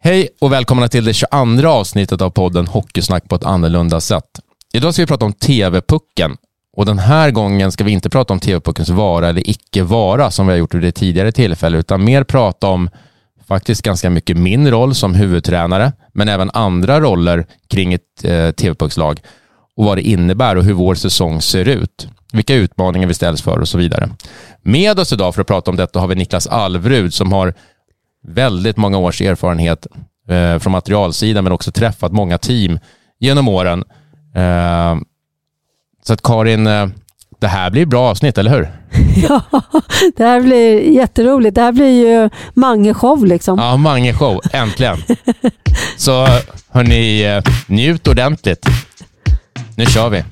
Hej och välkomna till det 22 avsnittet av podden Hockeysnack på ett annorlunda sätt. Idag ska vi prata om TV-pucken och den här gången ska vi inte prata om TV-puckens vara eller icke vara som vi har gjort vid det tidigare tillfälle utan mer prata om faktiskt ganska mycket min roll som huvudtränare men även andra roller kring ett eh, TV-puckslag och vad det innebär och hur vår säsong ser ut. Vilka utmaningar vi ställs för och så vidare. Med oss idag för att prata om detta har vi Niklas Alvrud som har väldigt många års erfarenhet eh, från materialsidan men också träffat många team genom åren. Eh, så att Karin, eh, det här blir bra avsnitt, eller hur? Ja, det här blir jätteroligt. Det här blir ju Mange-show liksom. Ja, Mange-show, äntligen. Så hörni, eh, njut ordentligt. Nu kör vi.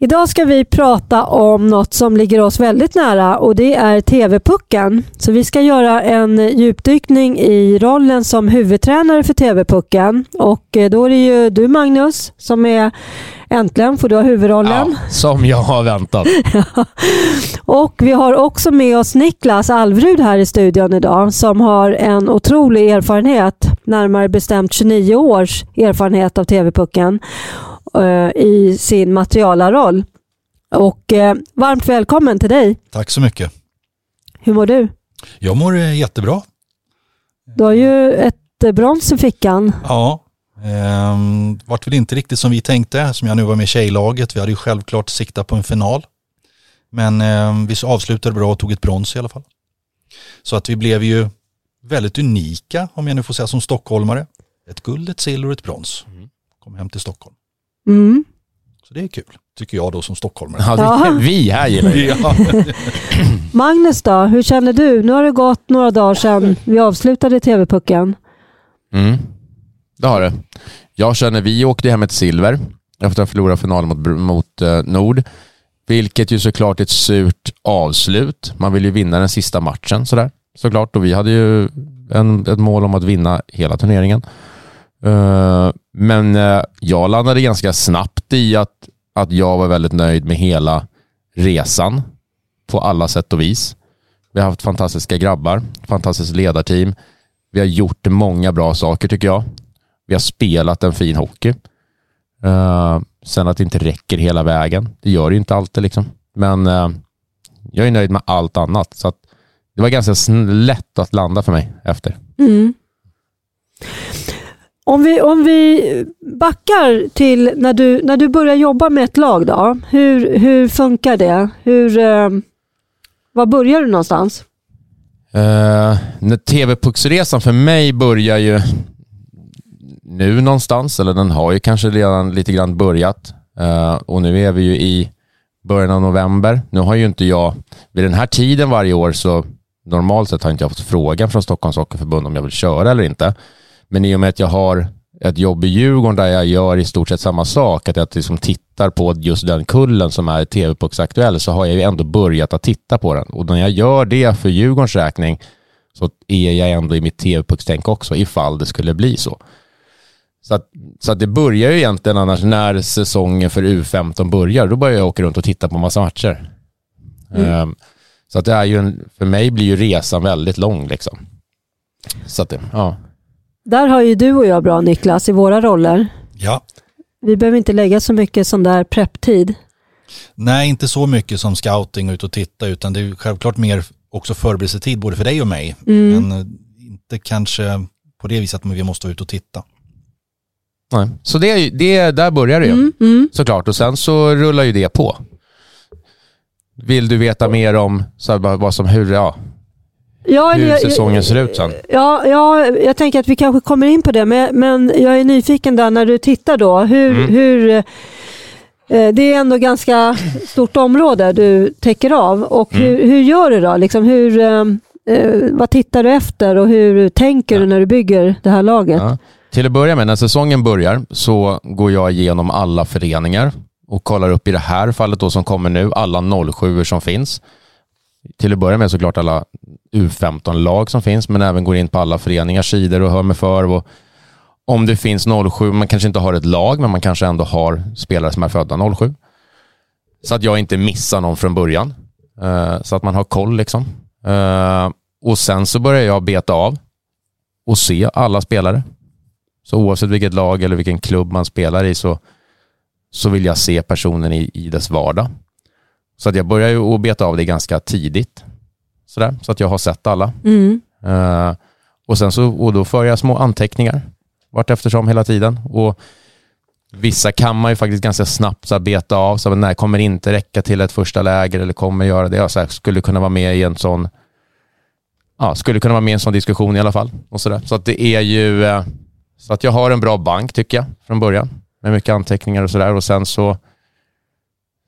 Idag ska vi prata om något som ligger oss väldigt nära och det är TV-pucken. Så vi ska göra en djupdykning i rollen som huvudtränare för TV-pucken. Och eh, då är det ju du Magnus som är Äntligen får du ha huvudrollen. Ja, som jag har väntat. och vi har också med oss Niklas Alvrud här i studion idag som har en otrolig erfarenhet, närmare bestämt 29 års erfarenhet av TV-pucken. Eh, i sin materialarroll. Och eh, varmt välkommen till dig. Tack så mycket. Hur mår du? Jag mår eh, jättebra. Du har ju ett brons i fickan. Ja, eh, vart väl inte riktigt som vi tänkte, som jag nu var med i tjejlaget. Vi hade ju självklart siktat på en final. Men eh, vi avslutade bra och tog ett brons i alla fall. Så att vi blev ju väldigt unika, om jag nu får säga som stockholmare. Ett guld, ett silver och ett brons. Mm. Kom hem till Stockholm. Mm. Så det är kul, tycker jag då som stockholmare. Ja, vi här gillar det. Ja. Magnus då, hur känner du? Nu har det gått några dagar sedan vi avslutade TV-pucken. Mm, det har det. Jag känner, vi åkte hem ett silver efter att ha förlorat finalen mot, mot uh, Nord. Vilket ju såklart är ett surt avslut. Man vill ju vinna den sista matchen sådär. Såklart, och vi hade ju en, ett mål om att vinna hela turneringen. Eh, men uh, jag landade ganska snabbt i att, att jag var väldigt nöjd med hela resan på alla sätt och vis. Vi har haft fantastiska grabbar, fantastiskt ledarteam. Vi har gjort många bra saker tycker jag. Vi har spelat en fin hockey. Uh, sen att det inte räcker hela vägen. Det gör det ju inte alltid liksom. Men jag är nöjd med allt annat. Så det var ganska lätt att landa för mig efter. Mm. Om vi, om vi backar till när du, när du börjar jobba med ett lag, då, hur, hur funkar det? Hur, eh, var börjar du någonstans? Eh, uh, TV-pucksresan för mig börjar ju nu någonstans, eller den har ju kanske redan lite grann börjat. Eh, och nu är vi ju i början av november. Nu har ju inte jag, vid den här tiden varje år så normalt sett har inte jag fått frågan från Stockholms Hockeyförbund om jag vill köra eller inte. Men i och med att jag har ett jobb i Djurgården där jag gör i stort sett samma sak, att jag liksom tittar på just den kullen som är TV-pucksaktuell, så har jag ju ändå börjat att titta på den. Och när jag gör det för Djurgårdens räkning så är jag ändå i mitt TV-puckstänk också, ifall det skulle bli så. Så, att, så att det börjar ju egentligen annars när säsongen för U15 börjar, då börjar jag åka runt och titta på massa matcher. Mm. Um, så att det är ju en, för mig blir ju resan väldigt lång liksom. Så att ja. Där har ju du och jag bra Niklas i våra roller. Ja. Vi behöver inte lägga så mycket sån där prepptid. Nej, inte så mycket som scouting och ut och titta utan det är självklart mer också förberedelsetid både för dig och mig. Mm. Men eh, inte kanske på det viset att vi måste vara ute och titta. Nej. Så det, det, där börjar det ju mm, mm. såklart och sen så rullar ju det på. Vill du veta mer om så här, vad som, hur, ja, Ja, hur jag, säsongen ser ut sen. Ja, ja, jag tänker att vi kanske kommer in på det, men, men jag är nyfiken där när du tittar då. Hur, mm. hur, eh, det är ändå ganska stort område du täcker av och mm. hur, hur gör du då? Liksom hur, eh, eh vad tittar du efter och hur tänker ja. du när du bygger det här laget? Ja. Till att börja med, när säsongen börjar så går jag igenom alla föreningar och kollar upp i det här fallet då som kommer nu, alla 07 som finns. Till att börja med såklart alla U15-lag som finns, men även går in på alla föreningars sidor och hör mig för. Och om det finns 07, man kanske inte har ett lag, men man kanske ändå har spelare som är födda 07. Så att jag inte missar någon från början. Uh, så att man har koll liksom. Uh, och sen så börjar jag beta av och se alla spelare. Så oavsett vilket lag eller vilken klubb man spelar i så, så vill jag se personen i, i dess vardag. Så att jag börjar ju att beta av det ganska tidigt. Sådär, så att jag har sett alla. Mm. Uh, och sen så, och då för jag små anteckningar vart eftersom hela tiden. Och vissa kan man ju faktiskt ganska snabbt så beta av. Så nej, kommer inte räcka till ett första läger eller kommer göra det. Jag så här, skulle kunna vara med i en sån ja, skulle kunna vara med i en sån diskussion i alla fall. Och så där. så att det är ju eh, så att jag har en bra bank tycker jag från början med mycket anteckningar och sådär och sen så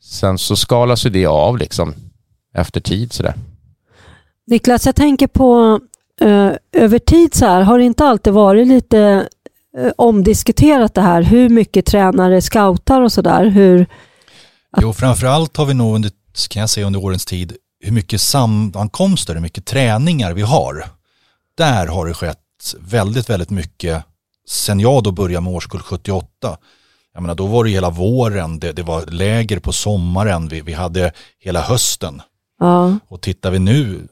sen så skalas ju det av liksom efter tid sådär. Niklas, jag tänker på eh, över tid så här, har det inte alltid varit lite eh, omdiskuterat det här, hur mycket tränare scoutar och sådär? Hur... Jo, framförallt har vi nog under, kan jag säga under årens tid, hur mycket sammankomster, hur mycket träningar vi har. Där har det skett väldigt, väldigt mycket sen jag då började med årskull 78. Jag menar, då var det hela våren, det, det var läger på sommaren, vi, vi hade hela hösten. Ja. Och tittar vi nu,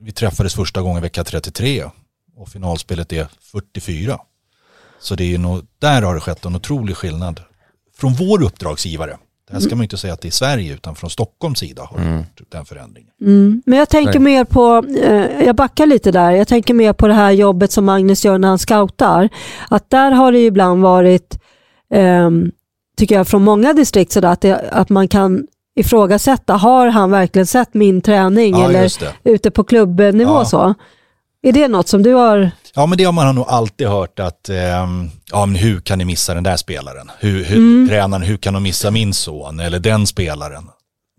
vi träffades första gången vecka 33 och finalspelet är 44. Så det är ju nog, där har det skett en otrolig skillnad. Från vår uppdragsgivare, det här ska man inte säga att det är Sverige utan från Stockholms sida har mm. gjort den förändringen. Mm. Men jag tänker mer på, eh, jag backar lite där, jag tänker mer på det här jobbet som Magnus gör när han scoutar. Att där har det ibland varit, eh, tycker jag från många distrikt, så att, det, att man kan ifrågasätta, har han verkligen sett min träning Ja, eller ute på klubbnivå Ja. så? Är det något som du har? Ja men det har man nog alltid hört att, ehm, ja men hur kan ni missa den där spelaren? Hur, hur, Tränaren, hur kan de missa min son eller den spelaren?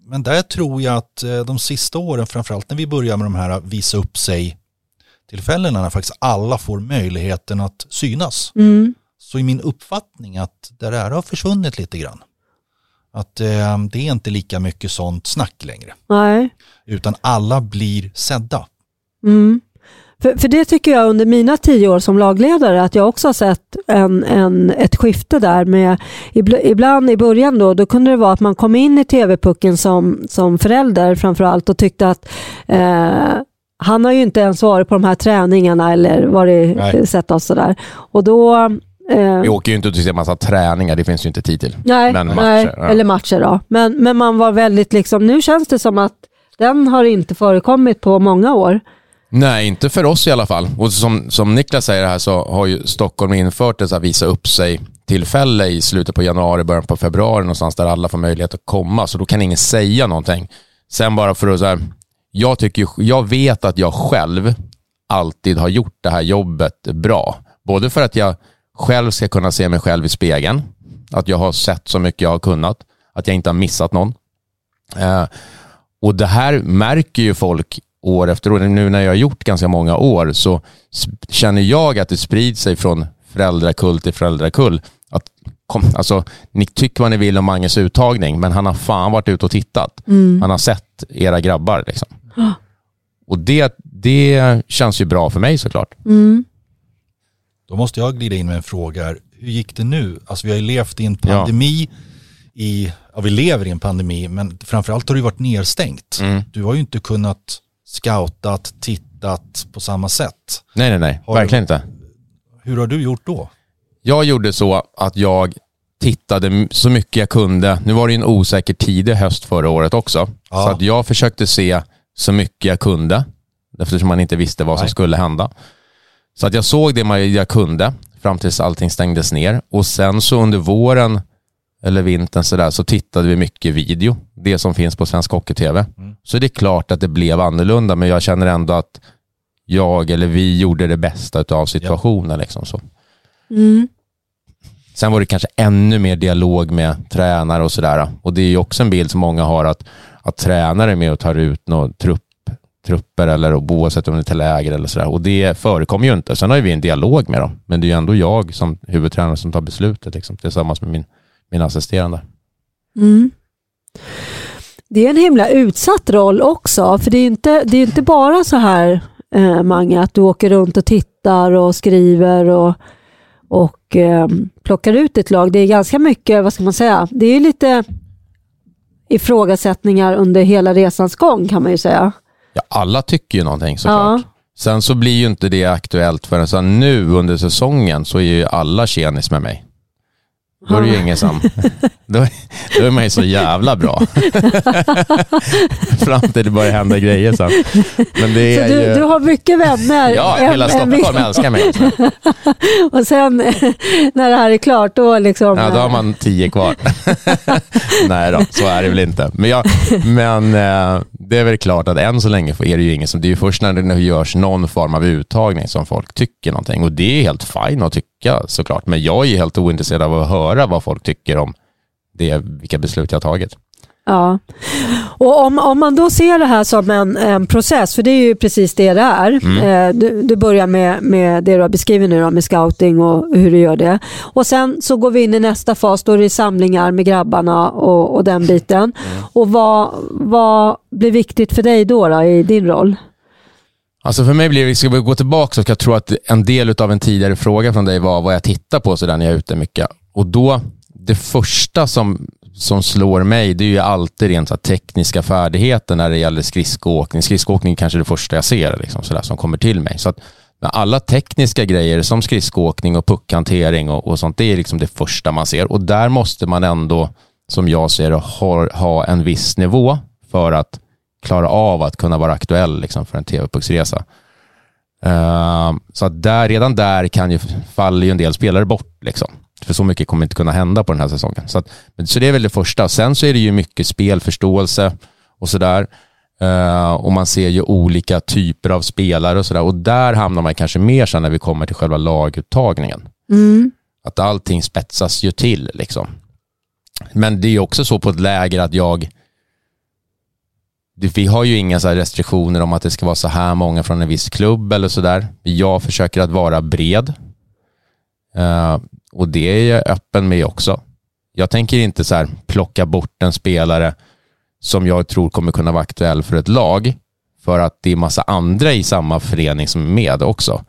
Men där tror jag att eh, de sista åren, framförallt när vi börjar med de här visa upp sig tillfällena när faktiskt alla får möjligheten att synas. Mm. Så i min uppfattning att det där har försvunnit lite grann. Att eh, det är inte lika mycket sånt snack längre. Nej. Utan alla blir sedda. Mm. För, för det tycker jag under mina tio år som lagledare att jag också har sett en, en, ett skifte där med ibl- ibland i början då, då kunde det vara att man kom in i TV-pucken som, som förälder framförallt och tyckte att eh, han har ju inte ens varit på de här träningarna eller varit Nej. sett oss sådär. Och då Vi åker ju inte och ser massa träningar, det finns ju inte tid till. Nej, Men matcher, nej ja. eller matcher då. Men, men man var väldigt liksom, nu känns det som att den har inte förekommit på många år. Nej, inte för oss i alla fall. Och som, som Niklas säger här så har ju Stockholm infört ett visa upp sig tillfälle i slutet på januari, början på februari någonstans där alla får möjlighet att komma. Så då kan ingen säga någonting. Sen bara för att så här, jag, tycker, jag vet att jag själv alltid har gjort det här jobbet bra. Både för att jag själv ska kunna se mig själv i spegeln, att jag har sett så mycket jag har kunnat, att jag inte har missat någon. Eh, och det här märker ju folk år efter år. Nu när jag har gjort ganska många år så känner jag att det sprids sig från föräldrakull till föräldrakull. Att, kom, alltså, ni tycker vad ni vill om Manges uttagning, men han har fan varit ute och tittat. Han har sett era grabbar. Liksom. Och det, det känns ju bra för mig såklart. Mm. Då måste jag glida in med en fråga. här. Hur gick det nu? Alltså vi har ju levt i en Ja. pandemi, i, ja vi lever i en pandemi, men framförallt har det varit nedstängt. Mm. Du har ju inte kunnat scoutat, tittat på samma sätt. Nej, nej, nej. Har du- Verkligen inte. Hur har du gjort då? Jag gjorde så att jag tittade så mycket jag kunde. Nu var det ju en osäker tid i höst förra året också. Ja. Så att jag försökte se så mycket jag kunde. Eftersom man inte visste vad som Nej. skulle hända. Så att jag såg det man- jag kunde fram tills allting stängdes ner. Och sen så under våren eller vintern så, där, så tittade vi mycket video. Det som finns på Svensk Hockey-TV. Så det är klart att det blev annorlunda men jag känner ändå att jag eller vi gjorde det bästa av situationen. Liksom, så. Mm. Sen var det kanske ännu mer dialog med tränare och sådär. Och det är ju också en bild som många har att, att tränare är med och tar ut några trupper eller oavsett om det är till läger eller sådär. Och det förekommer ju inte. Sen har ju vi en dialog med dem, men det är ju ändå jag som huvudtränare som tar beslutet liksom, tillsammans med min, min assisterande. Mm. Det är en himla utsatt roll också, för det är inte, det är inte bara så här, eh, Mange, att du åker runt och tittar och skriver och, och eh, plockar ut ett lag. Det är ganska mycket, vad ska man säga, det är lite ifrågasättningar under hela resans gång kan man ju säga. Ja, alla tycker ju någonting såklart. Ja. Sen så blir ju inte det aktuellt förrän nu under säsongen så är ju alla tjenis med mig. Då är det ju ingen som... Då, då är man ju så jävla bra. Fram till det börjar hända grejer sen. Men det är så du, ju... du har mycket vänner? Ja, hela Stockholm älskar mig. Och sen när det här är klart, då liksom... Ja, då har man tio kvar. Nej då, så är det väl inte. Men, jag, men eh, det är väl klart att än så länge är det ju ingen som... Det är ju först när det görs någon form av uttagning som folk tycker någonting. Och det är helt fint att tycka såklart. Men jag är ju helt ointresserad av att höra vad folk tycker om det, vilka beslut jag har tagit. Ja, och om, om man då ser det här som en, en process, för det är ju precis det det är. Mm. Eh, du, du, börjar med, med det du har beskrivit nu då, med scouting och hur du gör det. Och sen så går vi in i nästa fas, då är det samlingar med grabbarna och, och den biten. Mm. Och vad, vad blir viktigt för dig då, då i din roll? Alltså för mig blir det, ska vi gå tillbaka så jag tror att en del av en tidigare fråga från dig var vad jag tittar på så där när jag är ute mycket. Och då, det första som, som slår mig, det är ju alltid rent så tekniska färdigheter när det gäller skridskoåkning. Skridskoåkning är kanske det första jag ser liksom, så där, som kommer till mig. Så att alla tekniska grejer som skridskoåkning och puckhantering och, och sånt, det är liksom det första man ser. Och där måste man ändå, som jag ser det, ha, ha en viss nivå för att klara av att kunna vara aktuell liksom, för en TV-pucksresa. Uh, ehm, så att där, redan där kan ju, faller ju en del spelare bort. Liksom. För så mycket kommer inte kunna hända på den här säsongen. Så, att, så det är väl det första. Sen så är det ju mycket spelförståelse och sådär. Uh, och man ser ju olika typer av spelare och sådär. Och där hamnar man kanske mer sen när vi kommer till själva laguttagningen. Mm. Att allting spetsas ju till liksom. Men det är ju också så på ett läger att jag vi har ju inga så restriktioner om att det ska vara så här många från en viss klubb eller sådär. Jag försöker att vara bred. Uh, och det är jag öppen med också. Jag tänker inte så här plocka bort en spelare som jag tror kommer kunna vara aktuell för ett lag för att det är massa andra i samma förening som är med också.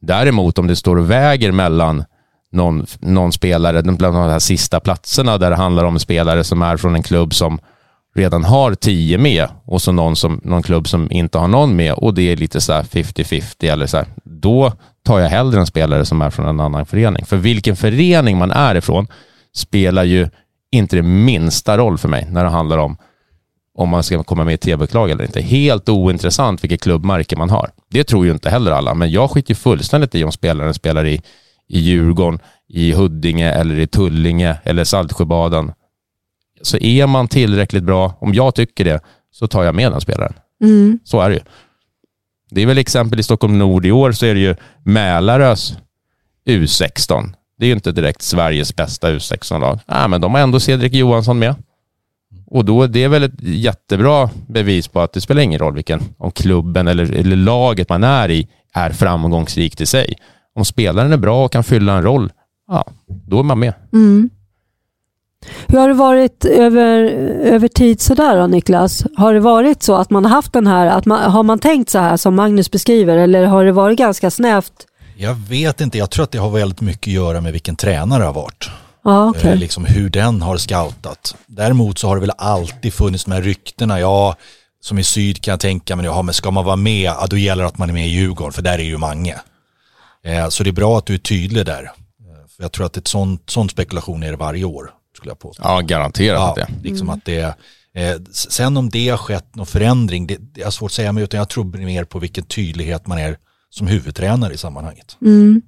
Däremot om det står och väger mellan någon, någon spelare, bland de här sista platserna där det handlar om spelare som är från en klubb som redan har tio med och så någon, som, någon klubb som inte har någon med och det är lite så 50-50 eller så här, då tar jag hellre en spelare som är från en annan förening. För vilken förening man är ifrån spelar ju inte det minsta roll för mig när det handlar om om man ska komma med i tv-klag eller inte. Helt ointressant vilket klubbmärke man har. Det tror ju inte heller alla, men jag skiter ju fullständigt i om spelaren spelar i, i Djurgården, i Huddinge eller i Tullinge eller Saltsjöbaden. Så är man tillräckligt bra, om jag tycker det, så tar jag med den spelaren. Mm. Så är det ju. Det är väl exempel i Stockholm Nord i år så är det ju Mälarös U16. Det är ju inte direkt Sveriges bästa U16-lag. Äh, men de har ändå Cedric Johansson med. Och då det är väl ett jättebra bevis på att det spelar ingen roll vilken, om klubben eller, eller laget man är i är framgångsrikt i sig. Om spelaren är bra och kan fylla en roll, ja, då är man med. Mm. Hur har det varit över, över tid sådär då Niklas? Har det varit så att man har haft den här, att man, har man tänkt så här som Magnus beskriver eller har det varit ganska snävt? Jag vet inte, jag tror att det har väldigt mycket att göra med vilken tränare det har varit. Ah, okay. eh, liksom hur den har scoutat. Däremot så har det väl alltid funnits de här ryktena, ja, som i syd kan jag tänka mig, ja men ska man vara med, ja, då gäller det att man är med i Djurgården, för där är ju Mange. Eh, så det är bra att du är tydlig där. Eh, för jag tror att ett sånt, sån spekulation är det varje år skulle jag påstå. Ja, garanterat ja, att det liksom mm. att det eh, Sen om det har skett någon förändring, det, det är svårt att säga, men utan jag tror mer på vilken tydlighet man är som huvudtränare i sammanhanget. Mm.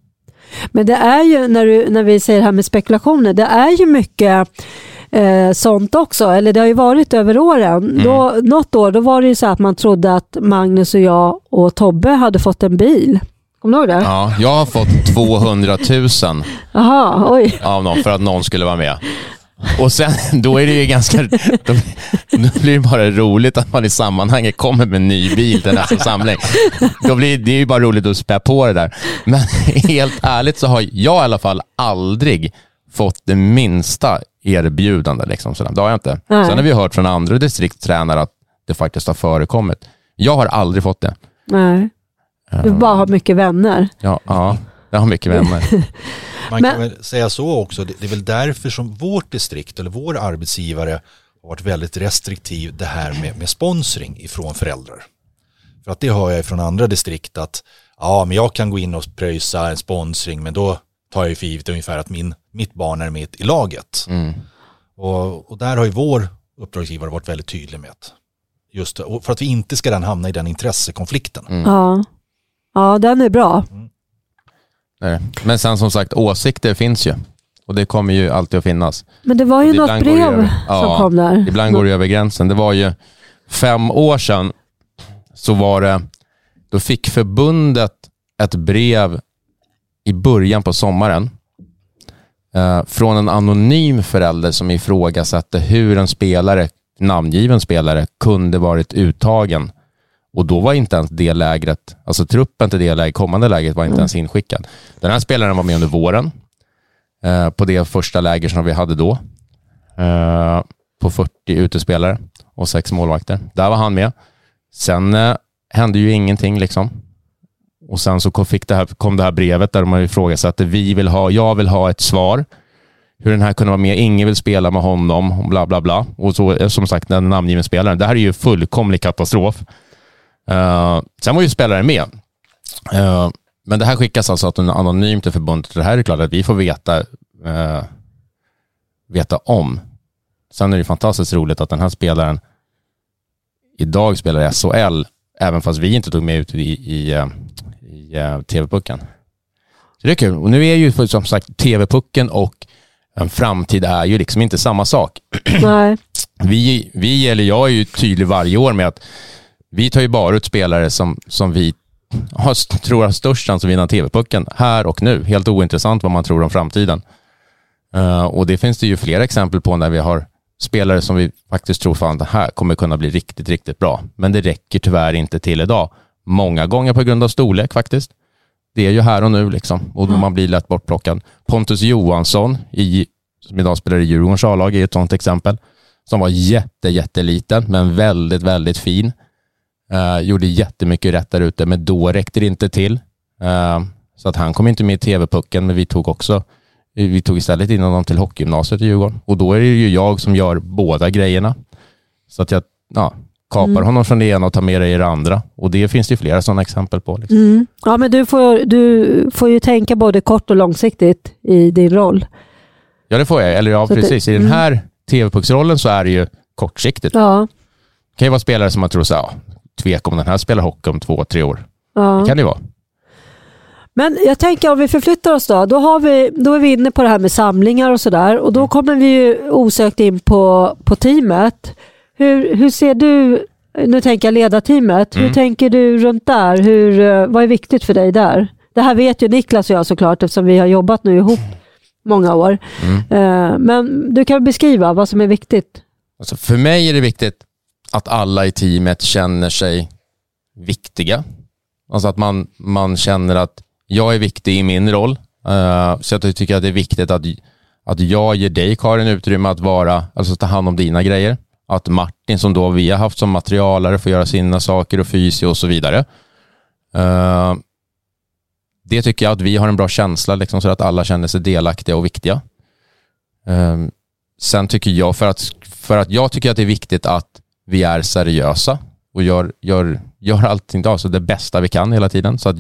Men det är ju, när, du, när vi säger det här med spekulationer, det är ju mycket eh, sånt också, eller det har ju varit över åren. Mm. Då, något år då var det ju så att man trodde att Magnus och jag och Tobbe hade fått en bil. Kommer du ihåg det? Ja, jag har fått 200 000 Aha, oj. av någon för att någon skulle vara med. Och sen, då är det ju ganska, då, då blir det bara roligt att man i sammanhanget kommer med en ny bil till nästa samling. Då blir, det är ju bara roligt att spä på det där. Men helt ärligt så har jag i alla fall aldrig fått det minsta erbjudande. Liksom, sådär. Det har jag inte. Nej. Sen har vi hört från andra distriktstränare att det faktiskt har förekommit. Jag har aldrig fått det. Nej. Du bara har mycket vänner. Ja, ja jag har mycket vänner. Man kan Men- väl säga så också, det är väl därför som vårt distrikt eller vår arbetsgivare har varit väldigt restriktiv det här med, med sponsring ifrån föräldrar. För att det hör jag från andra distrikt att ja, men jag kan gå in och pröjsa en sponsring men då tar jag ju för givet ungefär att min, mitt barn är med i laget. Mm. Och, och där har ju vår uppdragsgivare varit väldigt tydlig med att just för att vi inte ska den hamna i den intressekonflikten. Mm. Ja. Ja, den är bra. Nej. Men sen som sagt, åsikter finns ju. Och det kommer ju alltid att finnas. Men det var ju något brev över. som Ja, kom där. Ibland går det över gränsen. Det var ju fem år sedan så var det, då fick förbundet ett brev i början på sommaren eh, från en anonym förälder som ifrågasatte hur en spelare, namngiven spelare, kunde varit uttagen. Och då var inte ens det lägret, alltså truppen till det läget, kommande läget var inte ens inskickad. Den här spelaren var med under våren eh, på det första läger som vi hade då. Eh, på 40 utespelare och sex målvakter. Där var han med. Sen eh, hände ju ingenting liksom. Och sen så fick det här, kom det här brevet där de ifrågasatte, vi vill ha, jag vill ha ett svar. Hur den här kunde vara med, ingen vill spela med honom, och bla bla bla. Och så eh, som sagt, den namngiven spelaren. Det här är ju fullkomlig katastrof. Eh, sen var ju spelaren med. Eh, men det här skickas alltså att anonymt till förbundet. Det här är klart att vi får veta, eh, veta om. Sen är det fantastiskt roligt att den här spelaren idag spelar i SHL, även fast vi inte tog med ut i, i, i TV-pucken. Så det är kul. Och nu är ju som sagt TV-pucken och en framtid är ju liksom inte samma sak. Nej. Vi, vi, eller jag är ju tydlig varje år med att vi tar ju bara ut spelare som, som vi har, tror har störst chans att vinna TV-pucken här och nu. Helt ointressant vad man tror om framtiden. Eh, och det finns det ju flera exempel på när vi har spelare som vi faktiskt tror fan det här kommer kunna bli riktigt, riktigt bra. Men det räcker tyvärr inte till idag. Många gånger på grund av storlek faktiskt. Det är ju här och nu liksom och man blir lätt bortplockad. Pontus Johansson, i, som idag spelar i Djurgårdens A-lag, är ett sådant exempel. Som var jätte, jätteliten men väldigt, väldigt fin. Eh, gjorde jättemycket rätt där ute, men då räckte det inte till. Eh, så att han kom inte med i TV-pucken, men vi tog också vi tog istället in honom till hockeygymnasiet i Djurgården. Och då är det ju jag som gör båda grejerna. Så att jag ja, kapar Mm. honom från det ena och tar med det i det andra. Och det finns det ju flera sådana exempel på. Liksom. Mm. Ja, men du får, du får ju tänka både kort och långsiktigt i din roll. Ja, det får jag. Eller ja, Så att det- precis. I den mm. här TV-pucksrollen så är det ju kortsiktigt. Ja. Det kan ju vara spelare som man tror så här, ja, tvek om den här spelar hockey om två, tre år. ja. Det kan det ju vara. Men jag tänker om vi förflyttar oss då. Då, har vi, då är vi inne på det här med samlingar och sådär. Och då kommer vi ju osökt in på, på teamet. Hur, hur ser du, nu tänker jag ledarteamet, hur Mm. tänker du runt där? Hur, eh, vad är viktigt för dig där? Det här vet ju Niklas och jag såklart eftersom vi har jobbat nu ihop många år. Mm. Eh, Men du kan beskriva vad som är viktigt. Alltså för mig är det viktigt att alla i teamet känner sig viktiga. Alltså att man, man känner att jag är viktig i min roll. Uh, så jag tycker att det är viktigt att, att jag ger dig Karin utrymme att vara, alltså ta hand om dina grejer. Att Martin som då vi har haft som materialare får göra sina saker och fysio och så vidare. Uh, det tycker jag att vi har en bra känsla liksom, så att alla känner sig delaktiga och viktiga. Um, Sen tycker jag, för att, för att jag tycker att det är viktigt att vi är seriösa och gör, gör, gör allting, alltså det bästa vi kan hela tiden. Så att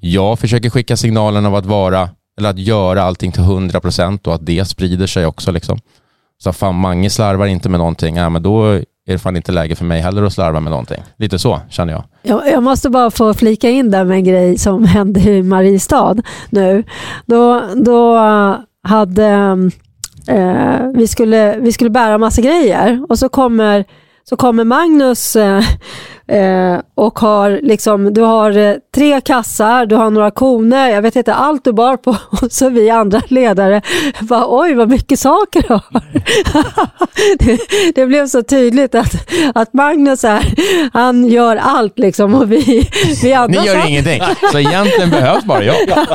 jag försöker skicka signalen av att vara, eller att göra allting till 100% och att det sprider sig också. Liksom. Så fan, Mange slarvar inte med någonting, ja, men då är det fan inte läge för mig heller att slarva med någonting. Lite så känner jag. Jag, jag måste bara få flika in där med en grej som hände i Mariestad nu. Då, då hade eh, vi, skulle, vi skulle bära massa grejer och så kommer, så kommer Magnus eh, eh, och har liksom, du har eh, tre kassar, du har några koner, jag vet inte allt du bar på. Och så vi andra ledare bara oj vad mycket saker du har. det, det, blev så tydligt att, att Magnus här, han gör allt liksom och vi, vi andra Ni gör satt- ingenting, så egentligen behövs bara jag.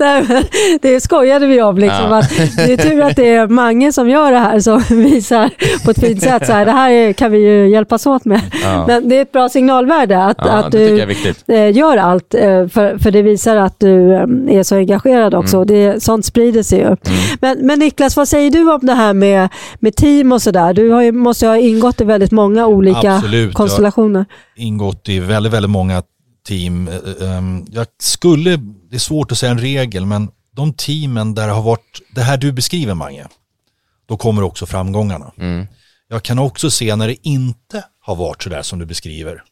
Nej, men det skojade vi om. Liksom, Ja. att det är tur att det är Mange som gör det här som visar på ett fint sätt. Så här, det här är- kan vi ju hjälpas åt med. Ja. Men det ett bra signalvärde att, Ja, att jag du eh, gör allt. eh, För, för det visar att du eh, är så engagerad också. Mm. Det, sånt sprider sig ju. Men, men Niklas, vad säger du om det här med, med team och sådär? Du har ju, måste ju ha ingått i väldigt många olika Absolut, konstellationer. ingått i väldigt, väldigt många team. Eh, ehm, Jag skulle, det är svårt att säga en regel, men de teamen där det har varit, det här du beskriver Mange, då kommer också framgångarna. Mm. Jag kan också se när det inte har varit sådär som du beskriver,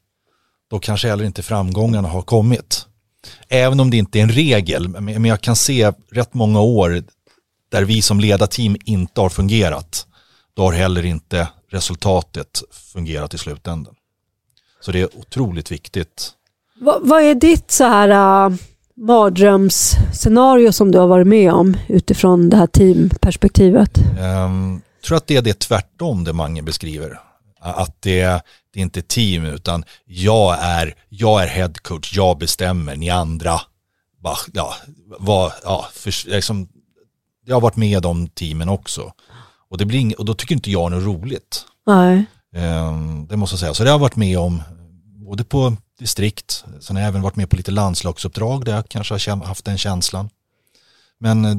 då kanske heller inte framgångarna har kommit. Även om det inte är en regel, men jag kan se rätt många år där vi som ledarteam inte har fungerat, då har heller inte resultatet fungerat i slutändan. Så det är otroligt viktigt. Vad, vad är ditt så här uh, mardrömsscenario som du har varit med om utifrån det här teamperspektivet? Um, tror att det är det tvärtom det Mange beskriver. Att det, det är inte team utan jag är, jag är head coach, jag bestämmer, ni andra, bara, ja, var, ja, för, liksom, jag har varit med om teamen också. Och, det blir ing, och då tycker inte jag det är roligt. Nej. Ehm, det måste jag säga. Så det har jag varit med om både på distrikt, sen har jag även varit med på lite landslagsuppdrag där jag kanske har haft den känslan. Men, eh,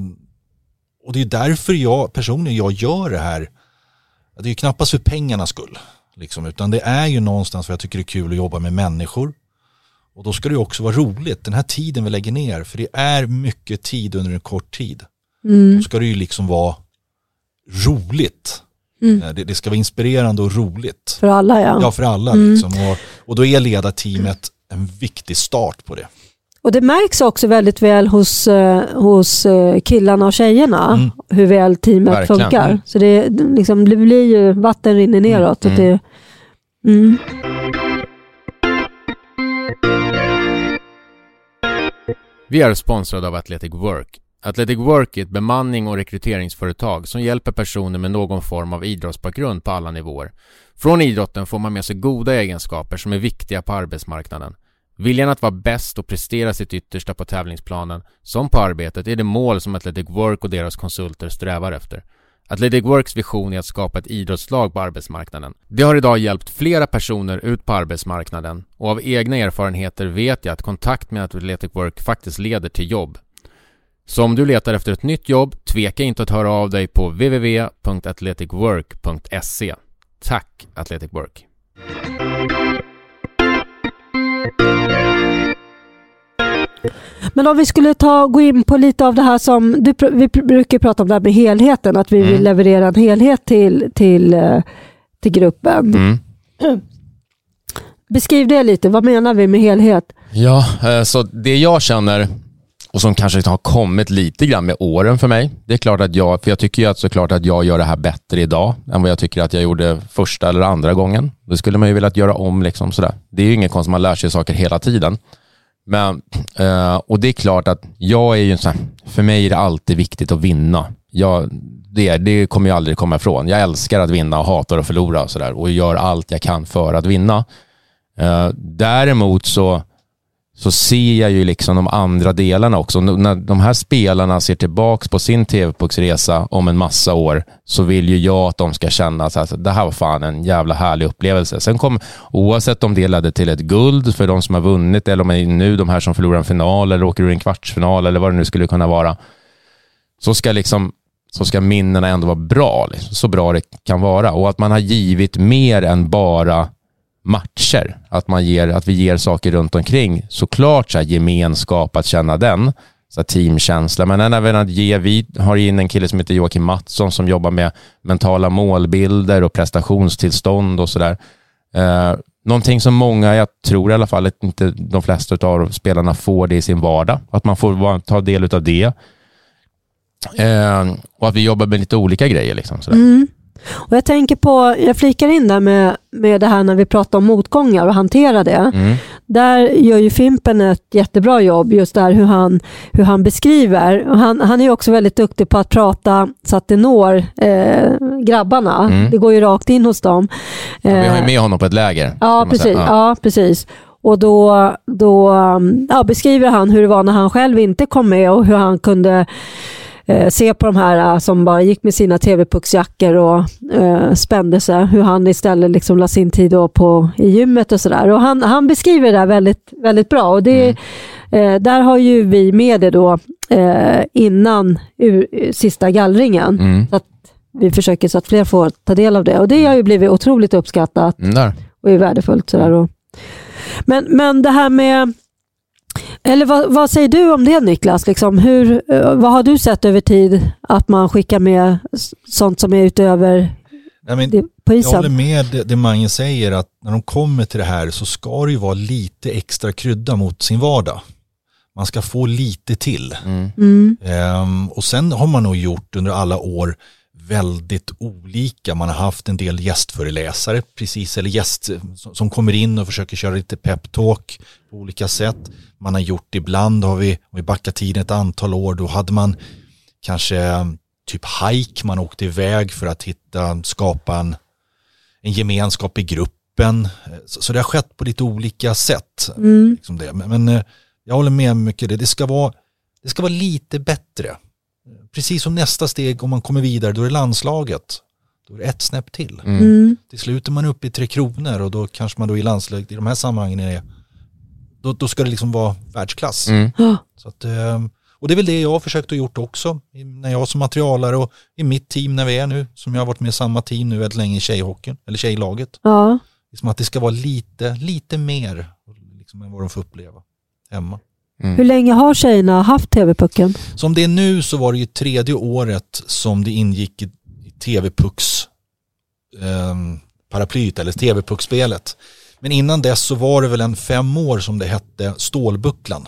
och det är därför jag personligen jag gör det här. Det är ju knappast för pengarnas skull, liksom, utan det är ju någonstans för jag tycker det är kul att jobba med människor. Och då ska det ju också vara roligt, den här tiden vi lägger ner, för det är mycket tid under en kort tid. Mm. Då ska det ju liksom vara roligt. Mm. Eh, Det, det ska vara inspirerande och roligt. För alla ja. Ja, för alla. Mm. Liksom. Och, och då är ledarteamet en viktig start på det. Och det märks också väldigt väl hos, eh, hos eh, killarna och tjejerna Mm. hur väl teamet Verkligen. funkar. Mm. Så det, liksom, det blir ju, vatten rinner neråt. Mm. Det, mm. Vi är sponsrade av Athletic Work. Athletic Work är ett bemanning och rekryteringsföretag som hjälper personer med någon form av idrottsbakgrund på alla nivåer. Från idrotten får man med sig goda egenskaper som är viktiga på arbetsmarknaden. Viljan att vara bäst och prestera sitt yttersta på tävlingsplanen, som på arbetet, är det mål som Athletic Work och deras konsulter strävar efter. Athletic Works vision är att skapa ett idrottslag på arbetsmarknaden. Det har idag hjälpt flera personer ut på arbetsmarknaden och av egna erfarenheter vet jag att kontakt med Athletic Work faktiskt leder till jobb. Så om du letar efter ett nytt jobb, tveka inte att höra av dig på www.athleticwork.se. Tack Athletic Work! Men om vi skulle ta, gå in på lite av det här som, du, vi brukar prata om det här med helheten, att vi Mm. vill leverera en helhet till, till, eh, till gruppen. Mm. Beskriv det lite, vad menar vi med helhet? Ja, eh, så det jag känner och som kanske har kommit lite grann med åren för mig. Det är klart att jag, för jag tycker ju att såklart att jag gör det här bättre idag än vad jag tycker att jag gjorde första eller andra gången. Det skulle man ju vilja göra om liksom sådär. Det är ju ingen konst, man lär sig saker hela tiden. Men, eh, och det är klart att jag är ju såhär, här, för mig är det alltid viktigt att vinna. Jag, det, det kommer jag aldrig komma ifrån. Jag älskar att vinna och hatar att förlora och sådär och gör allt jag kan för att vinna. Eh, däremot så, så ser jag ju liksom de andra delarna också. När de här spelarna ser tillbaka på sin TV-pucksresa om en massa år så vill ju jag att de ska känna att alltså, det här var fan en jävla härlig upplevelse. Sen kom, oavsett om det ledde till ett guld för de som har vunnit eller om det är nu de här som förlorar en final eller åker ur en kvartsfinal eller vad det nu skulle kunna vara, så ska liksom så ska minnena ändå vara bra, liksom. så bra det kan vara. Och att man har givit mer än bara matcher. Att, man ger, att vi ger saker runt omkring. Såklart så här, gemenskap, att känna den. Så här, teamkänsla. Men även att ge, vi har in en kille som heter Joakim Mattsson som jobbar med mentala målbilder och prestationstillstånd och sådär. Eh, någonting som många, jag tror i alla fall att inte de flesta av spelarna får det i sin vardag. Att man får ta del av det. Eh, och att vi jobbar med lite olika grejer. Liksom, sådär. Mm. Och jag tänker på, jag flikar in där med, med det här när vi pratar om motgångar och hantera det. Mm. Där gör ju Fimpen ett jättebra jobb just där hur han, hur han beskriver. Och han, han är också väldigt duktig på att prata så att det når eh, grabbarna. Mm. Det går ju rakt in hos dem. Ja, vi har ju Eh, med honom på ett läger. Ja, precis. säga. Ja. precis. Och då, då um, ja, beskriver han hur det var när han själv inte kom med och hur han kunde eh, se på de här eh, som bara gick med sina tv-pucksjackor och eh, spände sig. Hur han istället liksom la sin tid på, i gymmet och sådär. Och han, han beskriver det där väldigt, väldigt bra. Och det, eh, där har ju vi med det då eh, innan ur, sista gallringen. Mm. Så att vi försöker så att fler får ta del av det. Och det har ju blivit otroligt uppskattat Mm, och är värdefullt. Sådär. Och, men, men det här med, eller vad, vad säger du om det Niklas? Liksom, hur, eh, vad har du sett över tid att man skickar med sånt som är utöver Nej, men det, på jag håller isen? med det, det Mange säger att när de kommer till det här så ska det ju vara lite extra krydda mot sin vardag. Man ska få lite till. Mm. Mm, Ehm, och sen har man nog gjort under alla år väldigt olika. Man har haft en del gästföreläsare, precis, eller gäst som- kommer in och försöker köra lite peptalk på olika sätt. Man har gjort ibland, har vi, om vi backar tiden ett antal år, då hade man kanske typ hike, man åkte iväg för att hitta, skapa en, en gemenskap i gruppen. Så, så det har skett på lite olika sätt. mm, Liksom det. Men, men eh, jag håller med mycket det. Det ska vara, det ska vara lite bättre. Precis som nästa steg om man kommer vidare, då är det landslaget. Då är det ett snäpp till. Mm. mm, Till slut är man uppe i Tre Kronor och då kanske man då i landslaget, i de här sammanhangen är då, då ska det liksom vara världsklass. Mm. Ja, Så att, eh, och det är väl det jag har försökt att gjort också. När jag som materialare och i mitt team när vi är nu, som jag har varit med i samma team nu väldigt länge i tjejhockeyn, eller tjejlaget. ja, Liksom att det ska vara lite, lite mer liksom, än vad de får uppleva hemma. Hur länge har tjejerna haft TV-pucken? Som det är nu så var det ju tredje året som det ingick i, i TV-pucks eh, paraplyet eller TV-puckspelet. Men innan dess så var det väl en fem år som det hette Stålbucklan.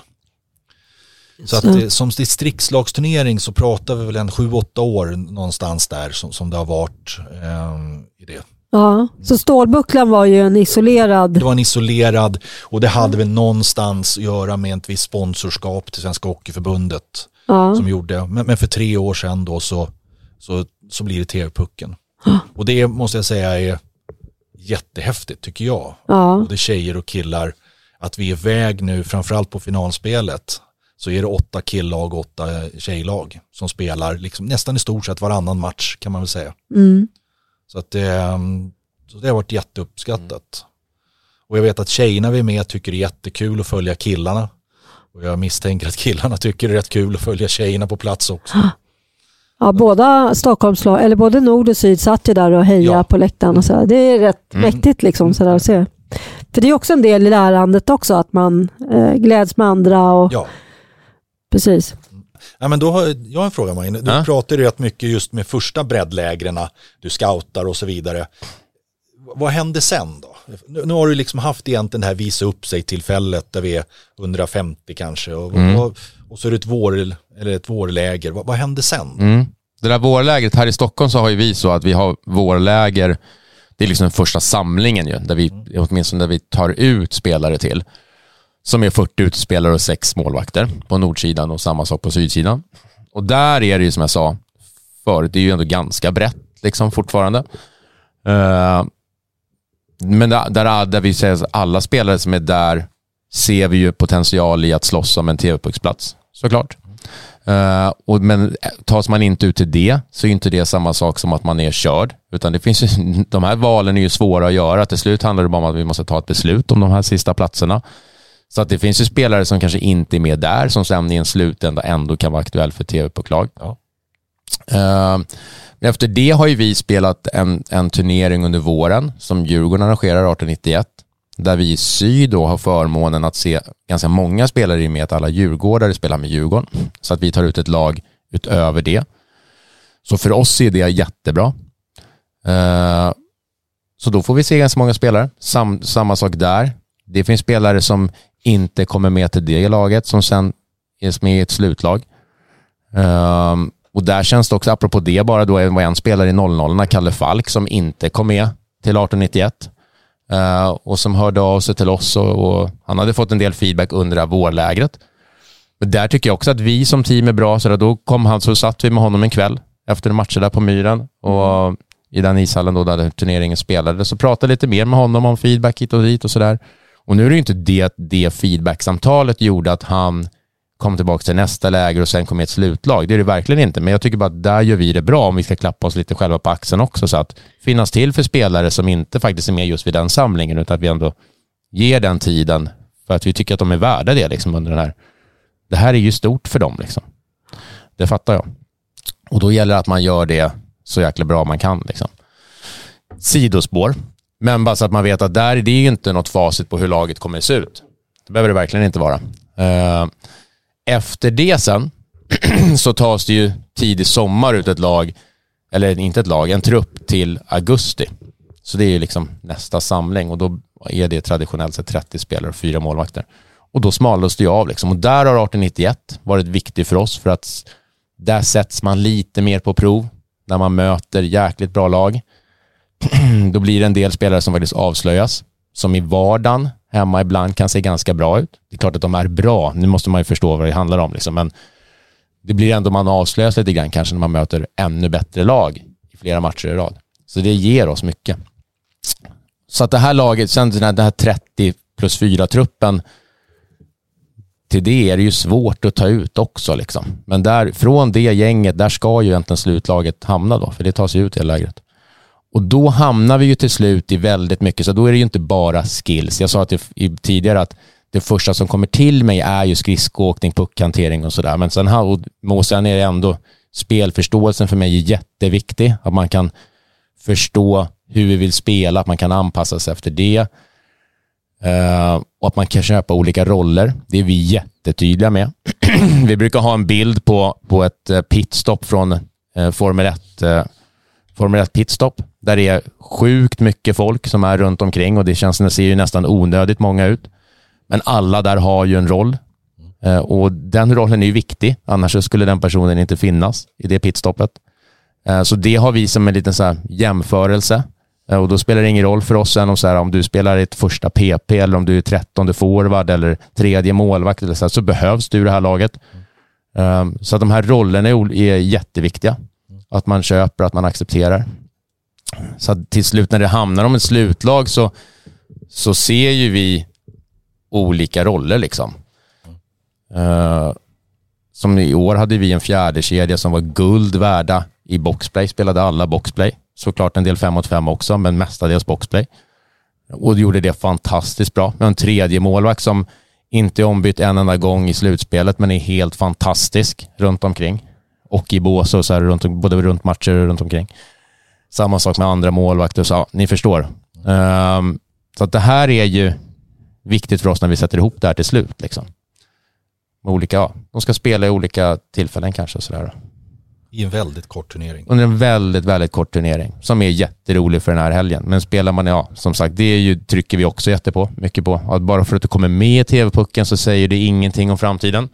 Så att eh, som distriktslagsturnering så pratar vi väl en sju, åtta år någonstans där som, som det har varit eh, i det. Ja, så Stålbucklan var ju en isolerad... Det var en isolerad och det hade väl någonstans att göra med ett visst sponsorskap till Svenska Hockeyförbundet Ja, som gjorde. Men, men för tre år sedan då så, så, så blir det TV-pucken. Och det måste jag säga är jättehäftigt tycker jag. ja, Både tjejer och killar. Att vi är väg nu, framförallt på finalspelet, så är det åtta killag och åtta tjejlag som spelar liksom, nästan i stort sett varannan match kan man väl säga. mm, Så, att det, ehm, så det har varit jätteuppskattat. Och jag vet att tjejerna vi är med tycker det är jättekul att följa killarna. Och jag misstänker att killarna tycker det är rätt kul att följa tjejerna på plats också. ja båda Stockholmslag, eller både Nord och Syd satt ju där och hejade Ja. på läktaren. Och så. Det är rätt Mm. mäktigt liksom så där att se. För det är också en del i lärandet också, att man eh, gläds med andra och Ja. precis. Ja, men då har, jag har en fråga Magne. Du Ja. pratar ju rätt mycket just med första breddlägren, du scoutar och så vidare. Vad hände sen då? Nu, nu har du liksom haft egentligen det här visa upp sig tillfället där vi är 150 kanske och, Mm. och, och så är det ett, vår, eller ett vårläger. Vad, vad hände sen? Mm. Det där vårlägret, här i Stockholm så har ju vi så att vi har vårläger, det är liksom den första samlingen ju, där vi, åtminstone där vi tar ut spelare till. Som är 40 utespelare och sex målvakter på nordsidan och samma sak på sydsidan. Och där är det ju som jag sa förut, det är ju ändå ganska brett liksom fortfarande. Uh, men där, där, där vi säger att alla spelare som är där ser vi ju potential i att slåss om en TV-pucksplats, såklart. Uh, och, men tas man inte ut till det så är inte det samma sak som att man är körd. Utan det finns ju, de här valen är ju svåra att göra. Till slut handlar det bara om att vi måste ta ett beslut om de här sista platserna. Så att det finns ju spelare som kanske inte är med där, som sen i en slutända ändå kan vara aktuell för tv-pucklag. Ja. Men efter det har ju vi spelat en, en turnering under våren som Djurgården arrangerar 1891 där vi i syd då har förmånen att se ganska många spelare i och med att alla djurgårdare spelar med Djurgården. Så att vi tar ut ett lag utöver det. Så för oss är det jättebra. Eh, Så då får vi se ganska många spelare. Sam, samma sak där. Det finns spelare som inte kommer med till det laget som sen är med i ett slutlag. Um, och där känns det också, apropå det bara, då var en spelare i 00 Kalle Falk, som inte kom med till 1891. Uh, ehm, och som hörde av sig till oss och, och, han hade fått en del feedback under det här vårlägret. Men där tycker jag också att vi som team är bra, så där, då kom han, så satt vi med honom en kväll efter matcher där på Myren och i den ishallen då där turneringen spelade, så pratade lite mer med honom om feedback hit och dit och sådär. Och nu är det ju inte det, det feedbacksamtalet gjorde att han kom tillbaka till nästa läger och sen kom i ett slutlag. Det är det verkligen inte, men jag tycker bara att där gör vi det bra om vi ska klappa oss lite själva på axeln också, så att finnas till för spelare som inte faktiskt är med just vid den samlingen, utan att vi ändå ger den tiden för att vi tycker att de är värda det liksom under den här. Det här är ju stort för dem liksom. Det fattar jag. Och då gäller det att man gör det så jäkla bra man kan liksom. Sidospår, men bara så att man vet att där, det är ju inte något facit på hur laget kommer att se ut. Det behöver det verkligen inte vara. Eh, efter det sen så tas det ju tidig sommar ut ett lag, eller inte ett lag, en trupp till augusti. Så det är ju liksom nästa samling och då är det traditionellt sett 30 spelare och fyra målvakter. Och då smalnas det ju av liksom. Och där har 1891 varit viktig för oss för att där sätts man lite mer på prov när man möter jäkligt bra lag. då blir det en del spelare som faktiskt avslöjas, som i vardagen hemma ibland kan se ganska bra ut. Det är klart att de är bra, nu måste man ju förstå vad det handlar om, liksom. men det blir ändå man avslöjas lite grann kanske när man möter ännu bättre lag i flera matcher i rad. Så det ger oss mycket. Så att det här laget, sen den här 30 plus 4-truppen, till det är det ju svårt att ta ut också. Liksom. Men där, från det gänget, där ska ju egentligen slutlaget hamna då, för det tar sig ut i lägret. Och då hamnar vi ju till slut i väldigt mycket, så då är det ju inte bara skills. Jag sa att det, tidigare att det första som kommer till mig är ju skridskoåkning, puckhantering och sådär. Men sen, och sen är det ändå spelförståelsen för mig är jätteviktig. Att man kan förstå hur vi vill spela, att man kan anpassa sig efter det. Uh, och att man kan köpa olika roller. Det är vi jättetydliga med. vi brukar ha en bild på, på ett eh, pitstop från uh, Formel 1 Formel 1 pitstop där det är sjukt mycket folk som är runt omkring och det känns, det ser ju nästan onödigt många ut. Men alla där har ju en roll eh, och den rollen är ju viktig, annars skulle den personen inte finnas i det pitstoppet. Eh, så det har vi som en liten så här jämförelse eh, och då spelar det ingen roll för oss än om, så här, om du spelar ett första PP eller om du är trettonde forward eller tredje målvakt eller så, här, så behövs du i det här laget. Så att de här rollerna är jätteviktiga. Att man köper, att man accepterar. Så till slut när det hamnar om ett slutlag så, så ser ju vi olika roller liksom. Uh, som i år hade vi en fjärde kedja som var guld värda i boxplay, spelade alla boxplay. Såklart en del fem mot fem också, men mestadels boxplay. Och gjorde det fantastiskt bra. Med en tredje målvakt som inte är ombytt en enda gång i slutspelet, men är helt fantastisk runt omkring. Och i bås och så här, runt, både runt matcher och runt omkring. Samma sak med andra målvakter, så ja, ni förstår. Um, så att det här är ju viktigt för oss när vi sätter ihop det här till slut. Liksom. Med olika, ja, de ska spela i olika tillfällen kanske. Och sådär. I en väldigt kort turnering. Under en väldigt, väldigt kort turnering som är jätterolig för den här helgen. Men spelar man, ja, som sagt, det är ju, trycker vi också jättepå, mycket på. Att bara för att du kommer med i TV-pucken så säger det ingenting om framtiden.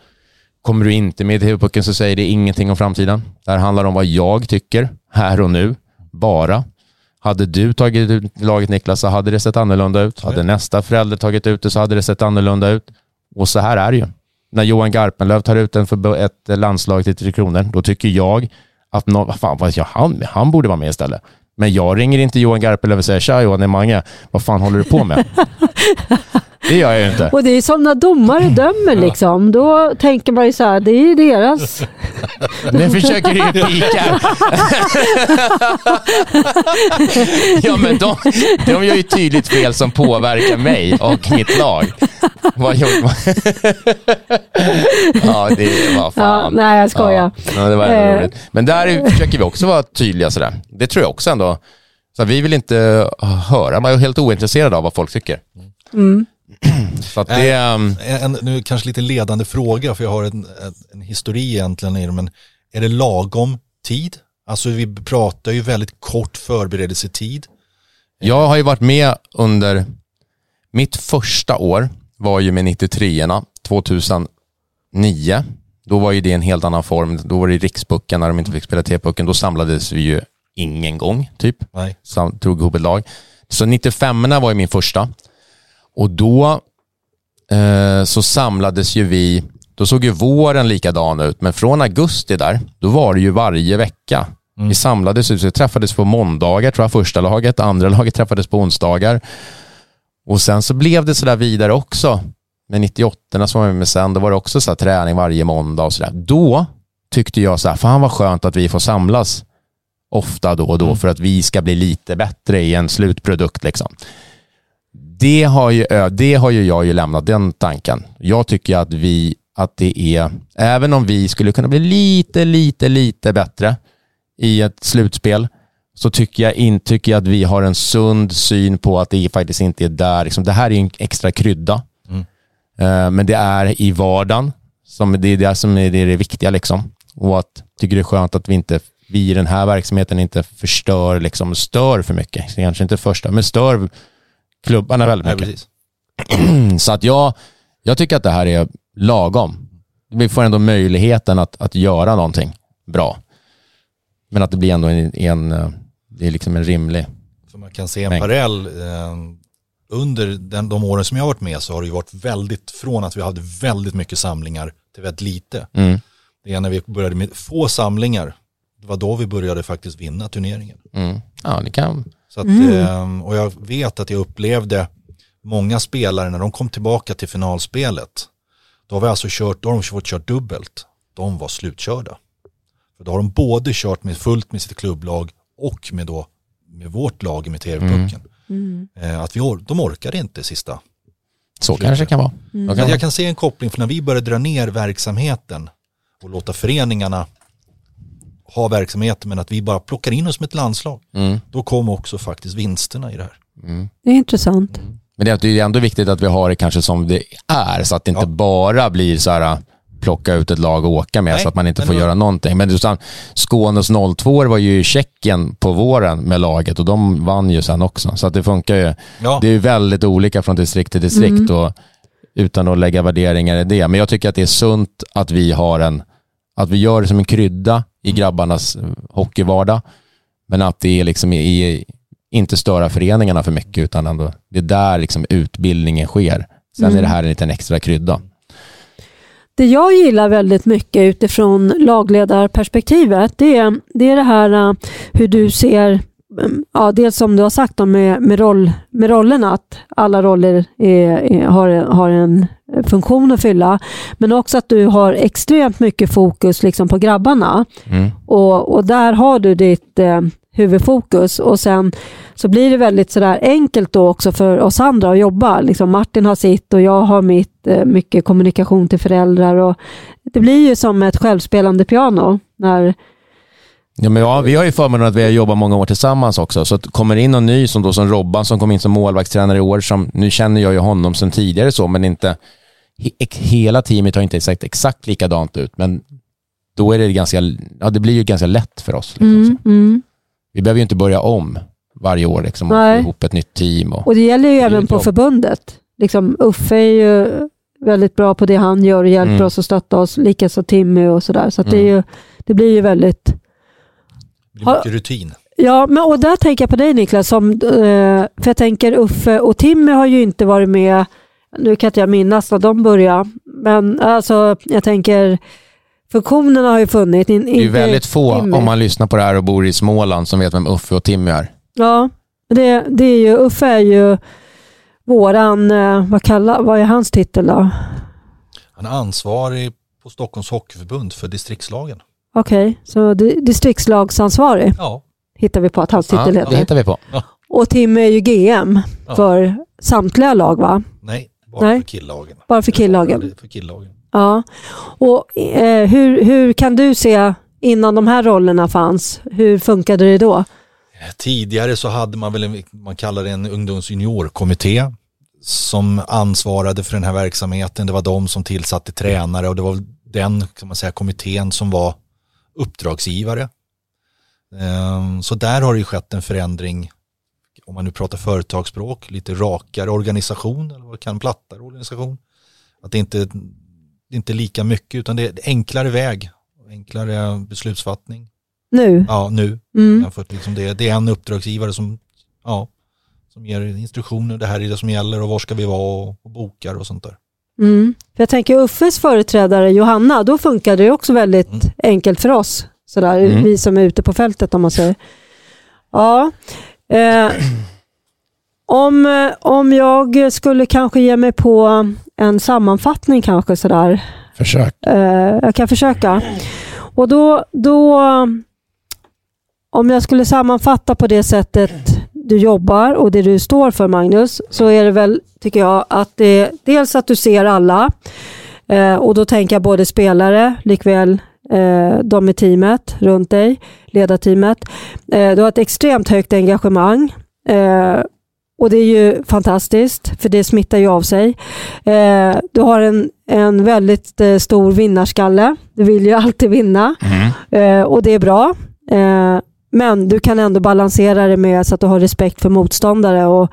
Kommer du inte med i TV-pucken så säger det ingenting om framtiden. Det här handlar om vad jag tycker här och nu bara. Hade du tagit ut laget Niklas så hade det sett annorlunda ut. Hade nästa förälder tagit ut det så hade det sett annorlunda ut. Och så här är det ju. När Johan Garpenlöv tar ut en för ett landslag till Tre Kronor, då tycker jag att no, fan, vad, ja, han, han borde vara med istället. Men jag ringer inte Johan Garpenlöv och säger tja Johan, det är Mange. Vad fan håller du på med? Det gör jag ju inte. Och det är som när domare dömer liksom. Då tänker man ju så här, det är ju deras. Nu försöker du ju pika. ja men de, de gör ju tydligt fel som påverkar mig och mitt lag. Vad gjorde man? ja, det var fan. Ja, nej, jag skojar. Ja, det var ändå roligt. Men där försöker vi också vara tydliga sådär. Det tror jag också ändå. Så vi vill inte höra, man är helt ointresserad av vad folk tycker. Mm. Så det, um... en, nu kanske lite ledande fråga, för jag har en, en, en historik egentligen i det, men är det lagom tid? Alltså vi pratar ju väldigt kort förberedelsetid. Jag har ju varit med under, mitt första år var ju med 93 erna 2009. Då var ju det en helt annan form. Då var det rikspucken när de inte fick spela T-pucken. Då samlades vi ju ingen gång, typ. Nej. Sam, tog ihop ett lag. Så 95 var ju min första. Och då eh, så samlades ju vi, då såg ju våren likadan ut, men från augusti där, då var det ju varje vecka. Vi samlades, vi träffades på måndagar tror jag, första laget, andra laget träffades på onsdagar. Och sen så blev det sådär vidare också. Med 98 som var med sen, då var det också så här träning varje måndag och sådär. Då tyckte jag så här, fan vad skönt att vi får samlas ofta då och då för att vi ska bli lite bättre i en slutprodukt. Liksom. Det, har ju, det har ju jag ju lämnat, den tanken. Jag tycker att vi, att det är, även om vi skulle kunna bli lite, lite, lite bättre i ett slutspel, så tycker jag, in, tycker jag att vi har en sund syn på att det faktiskt inte är där. Liksom, det här är en extra krydda. Eh, men det är i vardagen. Som det är det som är det, är det viktiga. Liksom. Och att tycker det är skönt att vi inte vi i den här verksamheten inte förstör, liksom, stör för mycket. Så kanske inte förstör, men stör klubbarna väldigt Nej, mycket. precis. Så att jag, jag tycker att det här är lagom. Vi får ändå möjligheten att, att göra någonting bra. Men att det blir ändå en, en, det är liksom en rimlig... För man kan se en Mängd. parallell. Eh, under den, de åren som jag har varit med så har det ju varit väldigt, från att vi hade väldigt mycket samlingar till väldigt lite. Mm, Det är när vi började med få samlingar, det var då vi började faktiskt vinna turneringen. mm. Ja, det kan... Så att, eh, och jag vet att jag upplevde många spelare när de kom tillbaka till finalspelet. Då har vi alltså kört, då har de fått kört dubbelt. De var slutkörda. För då har de både kört med fullt med sitt klubblag och med, då, med vårt lag med TV-pucken. Eh, att vi or- de orkade inte sista. Så kanske det kan vara. Kan jag kan se en koppling för när vi började dra ner verksamheten och låta föreningarna ha verksamheten men att vi bara plockar in oss som ett landslag. Mm. Då kom också faktiskt vinsterna i det här. Det är intressant. Men det är- det ändå viktigt att vi har det kanske som det är, så att det inte Ja. bara blir så här plocka ut ett lag och åka med Nej, så att man inte får då- göra någonting. Men utan Skånes 02 var ju i Tjeckien på våren med laget och de vann ju sen också. Så att det funkar ju. Ja. Det är ju väldigt olika från distrikt till distrikt och utan att lägga värderingar i det. Men jag tycker att det är sunt att vi har en, att vi gör det som en krydda i grabbarnas eh, hockeyvardag. Men att det är liksom i, inte störa föreningarna för mycket utan ändå, det är där liksom utbildningen sker. Sen är det här en liten extra krydda. Det jag gillar väldigt mycket utifrån lagledarperspektivet det är det, är det här uh, hur du ser, ja, dels som du har sagt då, med, med, roll, med rollerna, att alla roller är, är, har, har en funktion att fylla, men också att du har extremt mycket fokus liksom på grabbarna. Mm. Och, och där har du ditt eh, huvudfokus och sen så blir det väldigt sådär enkelt då också för oss andra att jobba. Liksom Martin har sitt och jag har mitt, eh, mycket kommunikation till föräldrar och det blir ju som ett självspelande piano. När, Ja, men ja, vi har ju förmånen att vi har jobbat många år tillsammans också. Så kommer in någon ny som, då, som Robban som kom in som målvaktstränare i år. Som, nu känner jag ju honom sen tidigare så, men inte he, hela teamet har inte sett exakt likadant ut. Men då är det ganska, ja, det blir ju ganska lätt för oss. Liksom. mm, mm. Vi behöver ju inte börja om varje år liksom, och Nej. få ihop ett nytt team. Och, Och det gäller ju är även på jobb. förbundet. Liksom, Uffe är ju väldigt bra på det han gör och hjälper Mm. oss och stöttar oss. Likaså Timmy och sådär. Så att det, är Mm. ju, det blir ju väldigt Det blir mycket rutin. Ja, men, och där tänker jag på dig Niklas, som, eh, för jag tänker Uffe och Timmy har ju inte varit med, nu kan inte jag minnas när de började, men alltså jag tänker funktionerna har ju funnits. In, det är ju väldigt få, Timmy. om man lyssnar på det här och bor i Småland, som vet vem Uffe och Timmy är. Ja, det, det är ju, Uffe är ju våran, eh, vad, kallar, vad är hans titel då? Han är ansvarig på Stockholms Hockeyförbund för distriktslagen. Okej, så di- distriktslagsansvarig Ja, hittar vi på att hans Ja, titel det heter. hittar vi på. Och Timmy är ju GM Ja. för samtliga lag va? nej, bara Nej. för killagen. Bara för killagen. Bara För killagen. Ja, och eh, hur, hur kan du se innan de här rollerna fanns? Hur funkade det då? Tidigare så hade man väl en, man kallar det en ungdomsjuniorkommitté som ansvarade för den här verksamheten. Det var de som tillsatte tränare och det var den kan man säga, kommittén som var uppdragsgivare. Ehm, Så där har det ju skett en förändring, om man nu pratar företagsspråk, lite rakare organisation, eller vad kan plattare organisation. Att det inte det är inte lika mycket utan det är enklare väg, enklare beslutsfattning. Nu? Ja, nu. Mm. Jämfört liksom det, det är en uppdragsgivare som, ja, som ger instruktioner, det här är det som gäller och var ska vi vara och, och bokar och sånt där. Mm. För jag tänker Uffes företrädare Johanna, då funkar det också väldigt Mm. enkelt för oss. Sådär, Mm. Vi som är ute på fältet om man säger. Ja. Eh, om, om jag skulle kanske ge mig på en sammanfattning kanske sådär. Försök. Eh, jag kan försöka. Och då, då, om jag skulle sammanfatta på det sättet du jobbar och det du står för Magnus, så är det väl, tycker jag, att det dels att du ser alla eh, och då tänker jag både spelare likväl eh, de i teamet runt dig, ledarteamet. Eh, du har ett extremt högt engagemang eh, och det är ju fantastiskt för det smittar ju av sig. Eh, du har en, en väldigt eh, stor vinnarskalle. Du vill ju alltid vinna Mm. eh, och det är bra. Men du kan ändå balansera det med så att du har respekt för motståndare och,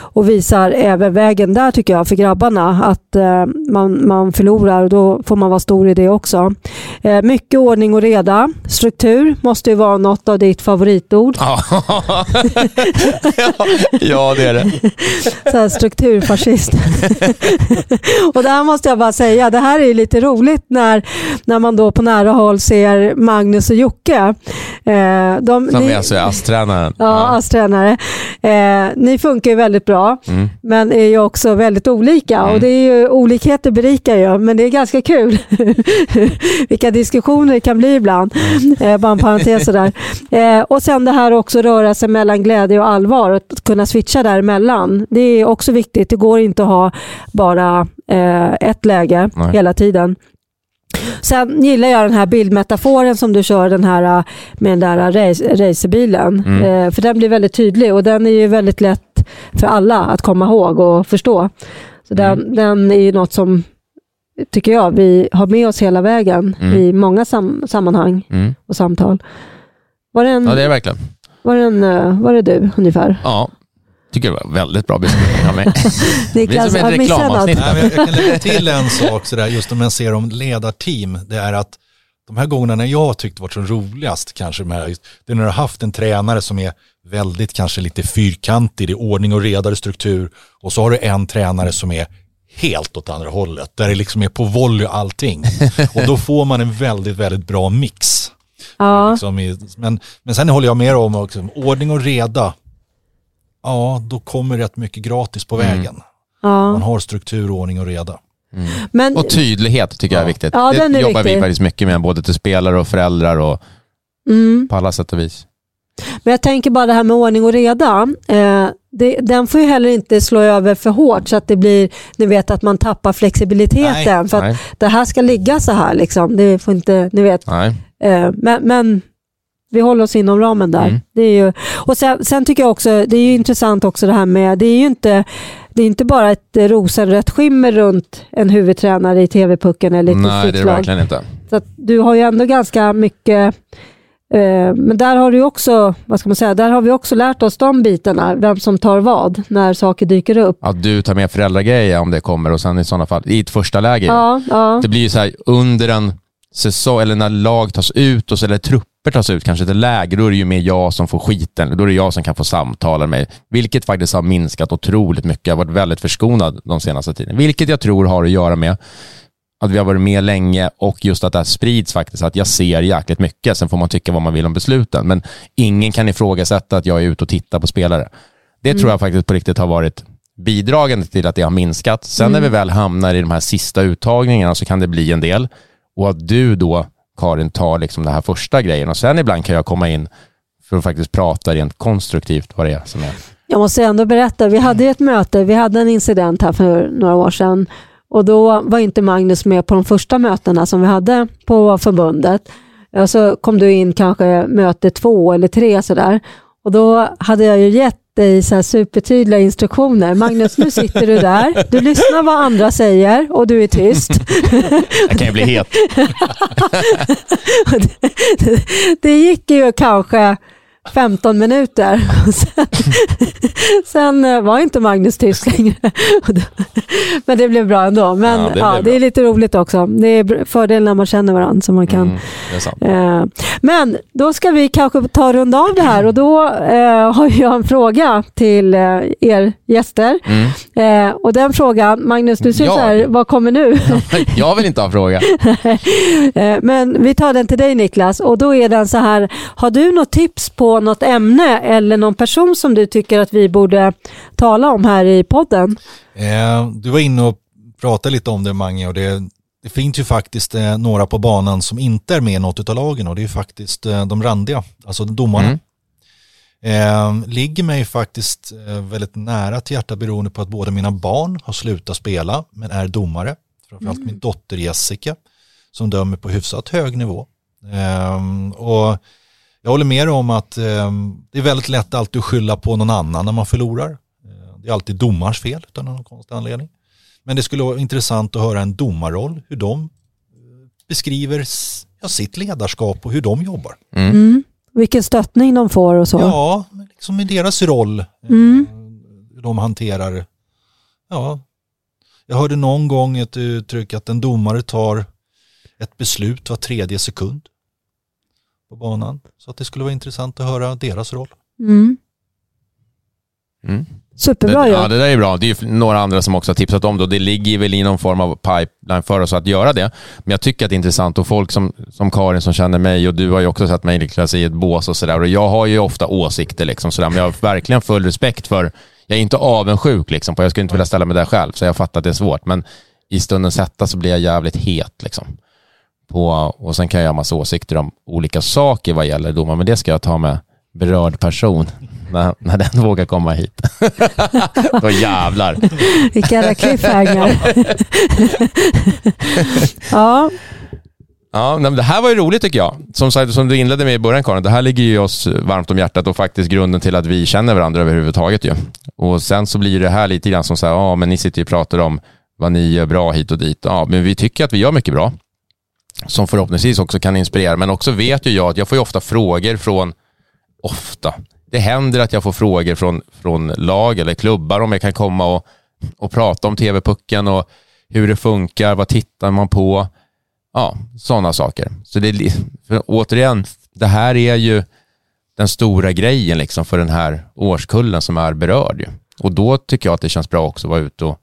och visar även vägen där tycker jag för grabbarna att eh, man, man förlorar och då får man vara stor i det också. Eh, mycket ordning och reda. Struktur måste ju vara något av ditt favoritord. Ja. ja, det är det. så här strukturfascist. och här måste jag bara säga, det här är lite roligt när, när man då på nära håll ser Magnus och Jocke. Eh, de, Som ni, är alltså ASS-tränaren. Ja, ASS-tränare. Eh, ni funkar ju väldigt bra, Mm. men är ju också väldigt olika. Mm. Och det är ju, olikheter berikar ju, men det är ganska kul vilka diskussioner det kan bli ibland. Eh, bara en parentes sådär. Eh, och sen det här också röra sig mellan glädje och allvar och att kunna switcha däremellan. Det är också viktigt. Det går inte att ha bara eh, ett läge Nej. hela tiden. Sen gillar jag den här bildmetaforen som du kör den här äh, med den där race, racerbilen. Mm. Eh, för den blir väldigt tydlig och den är ju väldigt lätt för alla att komma ihåg och förstå. Så den, Mm. den är ju något som tycker jag vi har med oss hela vägen Mm. i många sam sammanhang Mm. och samtal. Var det, en, Ja, det är det verkligen. var, det en, äh, var det du ungefär? Ja, tycker det var väldigt bra beskrivning av mig. Niklas, som ett jag missade reklamavsnitt. något. Nej, jag kan lägga till en sak sådär, just om man ser om ledarteam, det är att de här gångerna när jag tyckte varit som roligast kanske, de här, det är när du har haft en tränare som är väldigt kanske lite fyrkantig, det är ordning och reda och struktur och så har du en tränare som är helt åt andra hållet, där det liksom är på volley allting. Och då får man en väldigt, väldigt bra mix. Ja, Liksom i, men, men sen håller jag med om också, ordning och reda, ja då kommer rätt mycket gratis på Mm. vägen. Man ja. har struktur, ordning och reda. Men, Och tydlighet tycker jag är viktigt. Ja, det jobbar vi viktig. faktiskt mycket med, både till spelare och föräldrar och mm. på alla sätt och vis. Men jag tänker bara det här med ordning och reda. Eh, det, den får ju heller inte slå över för hårt så att det blir, ni vet att man tappar flexibiliteten. Nej, för att Nej, det här ska ligga så här liksom. Det får inte, ni vet. Eh, men, men vi håller oss inom ramen där. Mm. Det är ju, och sen, sen tycker jag också, det är ju intressant också det här med, det är ju inte, det är inte bara ett rosenrött skimmer runt en huvudtränare i TV-pucken eller ett Nej, det är det verkligen inte. Så att du har ju ändå ganska mycket men där har du också, vad ska man säga, där har vi också lärt oss de bitarna, vem som tar vad när saker dyker upp. Att du tar med föräldragrejer om det kommer och sen i sådana fall, i ett första läge. Ja, ja, Det blir ju så här under en säsong, eller när lag tas ut och så, eller trupper tas ut, kanske ett läge, då är det ju mer jag som får skiten. Då är det jag som kan få samtala med vilket faktiskt har minskat otroligt mycket. Jag har varit väldigt förskonad de senaste tiden. Vilket jag tror har att göra med att vi har varit med länge och just att det här sprids faktiskt, att jag ser jäkligt mycket. Sen får man tycka vad man vill om besluten, men ingen kan ifrågasätta att jag är ute och tittar på spelare. Det tror jag faktiskt på riktigt har varit bidragande till att det har minskat. Sen när vi väl hamnar i de här sista uttagningarna så kan det bli en del. Och att du då, Karin, tar liksom den här första grejen och sen ibland kan jag komma in för att faktiskt prata rent konstruktivt vad det är som är. Jag måste ändå berätta, vi hade ett möte, vi hade en incident här för några år sedan och då var inte Magnus med på de första mötena som vi hade på förbundet. Och så kom du in kanske möte två eller tre sådär och då hade jag ju gett dig så här supertydliga instruktioner. Magnus, nu sitter du där, du lyssnar vad andra säger och du är tyst. Jag kan ju bli het. det, det gick ju kanske 15 minuter. Sen, sen eh, var inte Magnus tyst längre. Men det blev bra ändå. Men Ja, det ja, det, är lite roligt också. Det är br- fördel när man känner varandra. Så man kan, Mm, eh, men då ska vi kanske ta och runda av det här och då eh, har jag en fråga till eh, er gäster. Mm. Eh, och den frågan, Magnus du ser Jag? så här, vad kommer nu? Jag vill inte ha en fråga. Men vi tar den till dig Niklas och då är den så här, har du något tips på något ämne eller någon person som du tycker att vi borde tala om här i podden? Eh, du var inne och pratade lite om det Mange och det, det finns ju faktiskt eh, några på banan som inte är med i något av lagen och det är faktiskt eh, de randiga, alltså domarna. Mm. Eh, ligger mig faktiskt eh, väldigt nära till hjärta beroende på att båda mina barn har slutat spela men är domare. Framförallt min dotter Jessica som dömer på hyfsat hög nivå. Eh, och jag håller med om att eh, det är väldigt lätt alltid att skylla på någon annan när man förlorar. Eh, det är alltid domarens fel utan någon konstig anledning. Men det skulle vara intressant att höra en domarroll, hur de eh, beskriver ja, sitt ledarskap och hur de jobbar. Mm. Mm. Vilken stöttning de får och så. Ja, liksom i deras roll, eh, Mm. hur de hanterar, ja, jag hörde någon gång ett uttryck att en domare tar ett beslut var tredje sekund på banan. Så att det skulle vara intressant att höra deras roll. Mm. Mm. Superbra det, ja, det där är bra. Det är ju några andra som också har tipsat om det och det ligger väl i någon form av pipeline för oss att göra det. Men jag tycker att det är intressant och folk som, som Karin som känner mig och du har ju också sett mig Niklas i ett bås och sådär och jag har ju ofta åsikter liksom sådär men jag har verkligen full respekt för, jag är inte avundsjuk liksom för jag skulle inte vilja ställa mig där själv så jag fattar att det är svårt men i stunden sätta så blir jag jävligt het liksom. På, och sen kan jag ha massa åsikter om olika saker vad gäller domar men det ska jag ta med berörd person när, när den vågar komma hit. Då jävlar. Vilka jävla cliffhanger. ja, Ja, men det här var ju roligt tycker jag. Som, sagt, som du inledde med i början Karin, det här ligger ju oss varmt om hjärtat och faktiskt grunden till att vi känner varandra överhuvudtaget ju. Och sen så blir det här lite grann som så här, ja men ni sitter ju och pratar om vad ni gör bra hit och dit. Ja, men vi tycker att vi gör mycket bra. Som förhoppningsvis också kan inspirera, men också vet ju jag att jag får ju ofta frågor från, ofta, det händer att jag får frågor från, från lag eller klubbar om jag kan komma och, och prata om TV-pucken och hur det funkar, vad tittar man på? Ja, sådana saker. Så det är, återigen, det här är ju den stora grejen liksom för den här årskullen som är berörd. Ju. Och då tycker jag att det känns bra också att vara ute och,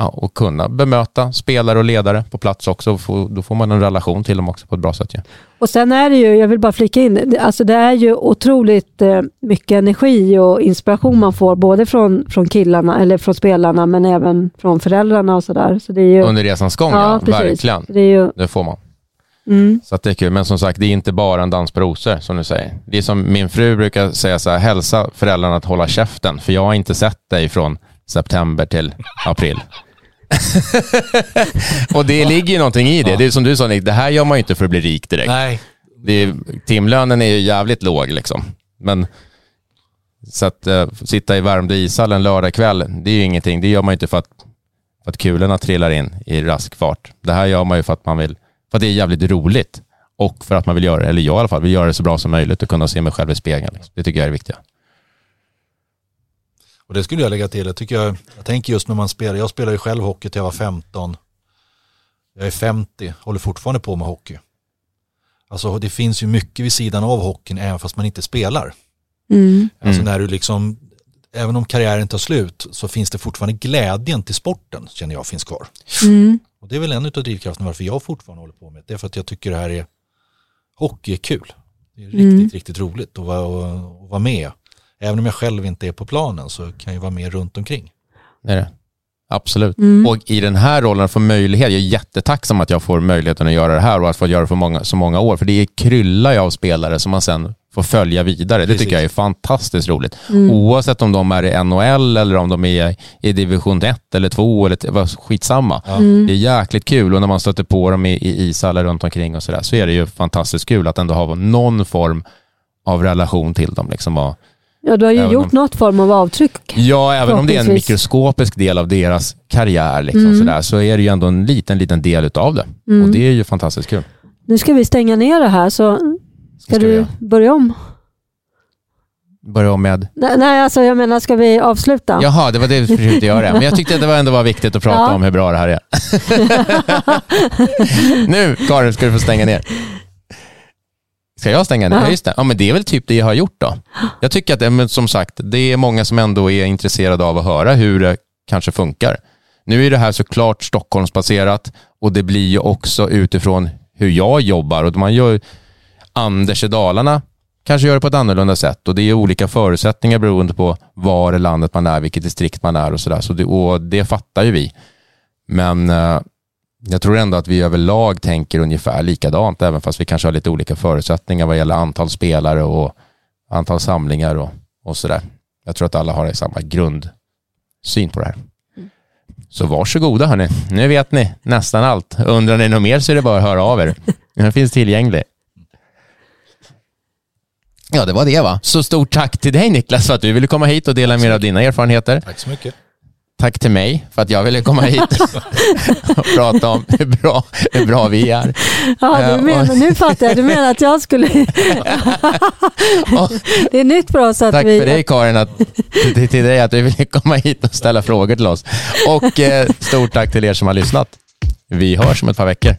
ja, och kunna bemöta spelare och ledare på plats också. Få, då får man en relation till dem också på ett bra sätt. Ju. och sen är det ju, jag vill bara flika in, det- alltså det är ju otroligt eh, mycket energi och inspiration man får både från, från killarna eller från spelarna men även från föräldrarna och sådär. Så det är ju, Under resans gång, ja, ja, verkligen. Det ju, Det får man. mm, Så det är kul. Men som sagt, det är inte bara en dans på rosor som du säger. Det är som min fru brukar säga så här, hälsa föräldrarna att hålla käften, för jag har inte sett dig från september till april. och det ligger ju någonting i det. Det är som du sa Nick, det här gör man ju inte för att bli rik direkt. Nej, Det är, timlönen är ju jävligt låg liksom. Men så att eh, sitta i Värmdö ishall en lördagkväll, det är ju ingenting. Det gör man ju inte för att, för att kulorna trillar in i rask fart. Det här gör man ju för att man vill, för att det är jävligt roligt. Och för att man vill göra, eller jag i alla fall, vill göra det så bra som möjligt och kunna se mig själv i spegeln. Liksom. Det tycker jag är det viktiga. Och det skulle jag lägga till. Jag, tycker jag, jag tänker just när man spelar, jag spelade ju själv hockey till jag var 15. Jag är 50, håller fortfarande på med hockey. Alltså det finns ju mycket vid sidan av hockeyn även fast man inte spelar. mm, Alltså Mm. när du liksom, även om karriären tar slut så finns det fortfarande glädjen till sporten känner jag finns kvar. mm, Och det är väl en av drivkrafterna varför jag fortfarande håller på med det. Det är för att jag tycker det här är, hockey är kul. Det är riktigt, Mm. riktigt roligt att vara, att, att vara med. Även om jag själv inte är på planen så kan jag vara med runt omkring. Det är det. Absolut. Mm. Och i den här rollen få möjlighet, jag är jättetacksam att jag får möjligheten att göra det här och att få göra det för många, så många år. För det är kryllar ju av spelare som man sen får följa vidare. Det Precis. tycker jag är fantastiskt roligt. Mm. Oavsett om de är i NHL eller om de är i division 1 eller 2 eller vad- skitsamma. Ja. Mm. Det är jäkligt kul och när man stöter på dem i, i ishallar runt omkring och sådär så är det ju fantastiskt kul att ändå ha någon form av relation till dem. Liksom. Och, Ja, du har ju Även gjort om- något form av avtryck. Ja, även om det är en mikroskopisk del av deras karriär liksom, Mm. sådär, så är det ju ändå en liten, liten del utav det. Mm. Och det är ju fantastiskt kul. Nu ska vi stänga ner det här så ska ska vi du börja om. börja om med... Nej, alltså jag menar, ska vi avsluta? Jaha, det var det du försökte göra. Men jag tyckte att det var ändå var viktigt att prata Ja. om hur bra det här är. nu, Karin, ska du få stänga ner. Ska jag stänga ner? Ja. Ja. Just det. Ja, men det är väl typ det jag har gjort då. Jag tycker att, men som sagt, det är många som ändå är intresserade av att höra hur det kanske funkar. Nu är det här såklart Stockholmsbaserat och det blir ju också utifrån hur jag jobbar. Och man gör, Anders i Dalarna kanske gör det på ett annorlunda sätt och det är olika förutsättningar beroende på var i landet man är, vilket distrikt man är och sådär. Så det, och det fattar ju vi. Men eh, jag tror ändå att vi överlag tänker ungefär likadant, även fast vi kanske har lite olika förutsättningar vad gäller antal spelare och antal samlingar och, och sådär. Jag tror att alla har samma grundsyn på det här. Så varsågoda hörni, nu vet ni nästan allt. Undrar ni något mer så är det bara att höra av er. Den finns tillgänglig. Ja, det var det va. Så stort tack till dig Niklas för att du ville komma hit och dela mer av dina erfarenheter. Tack så mycket. Tack till mig för att jag ville komma hit och prata om hur bra, hur bra vi är. Ja, du menar, och- nu fattar jag. Du menar att jag skulle... det är nytt för oss att Tack vi... för dig Karin, att, till, till dig att du ville komma hit och ställa frågor till oss. Och eh, stort tack till er som har lyssnat. Vi hörs om ett par veckor.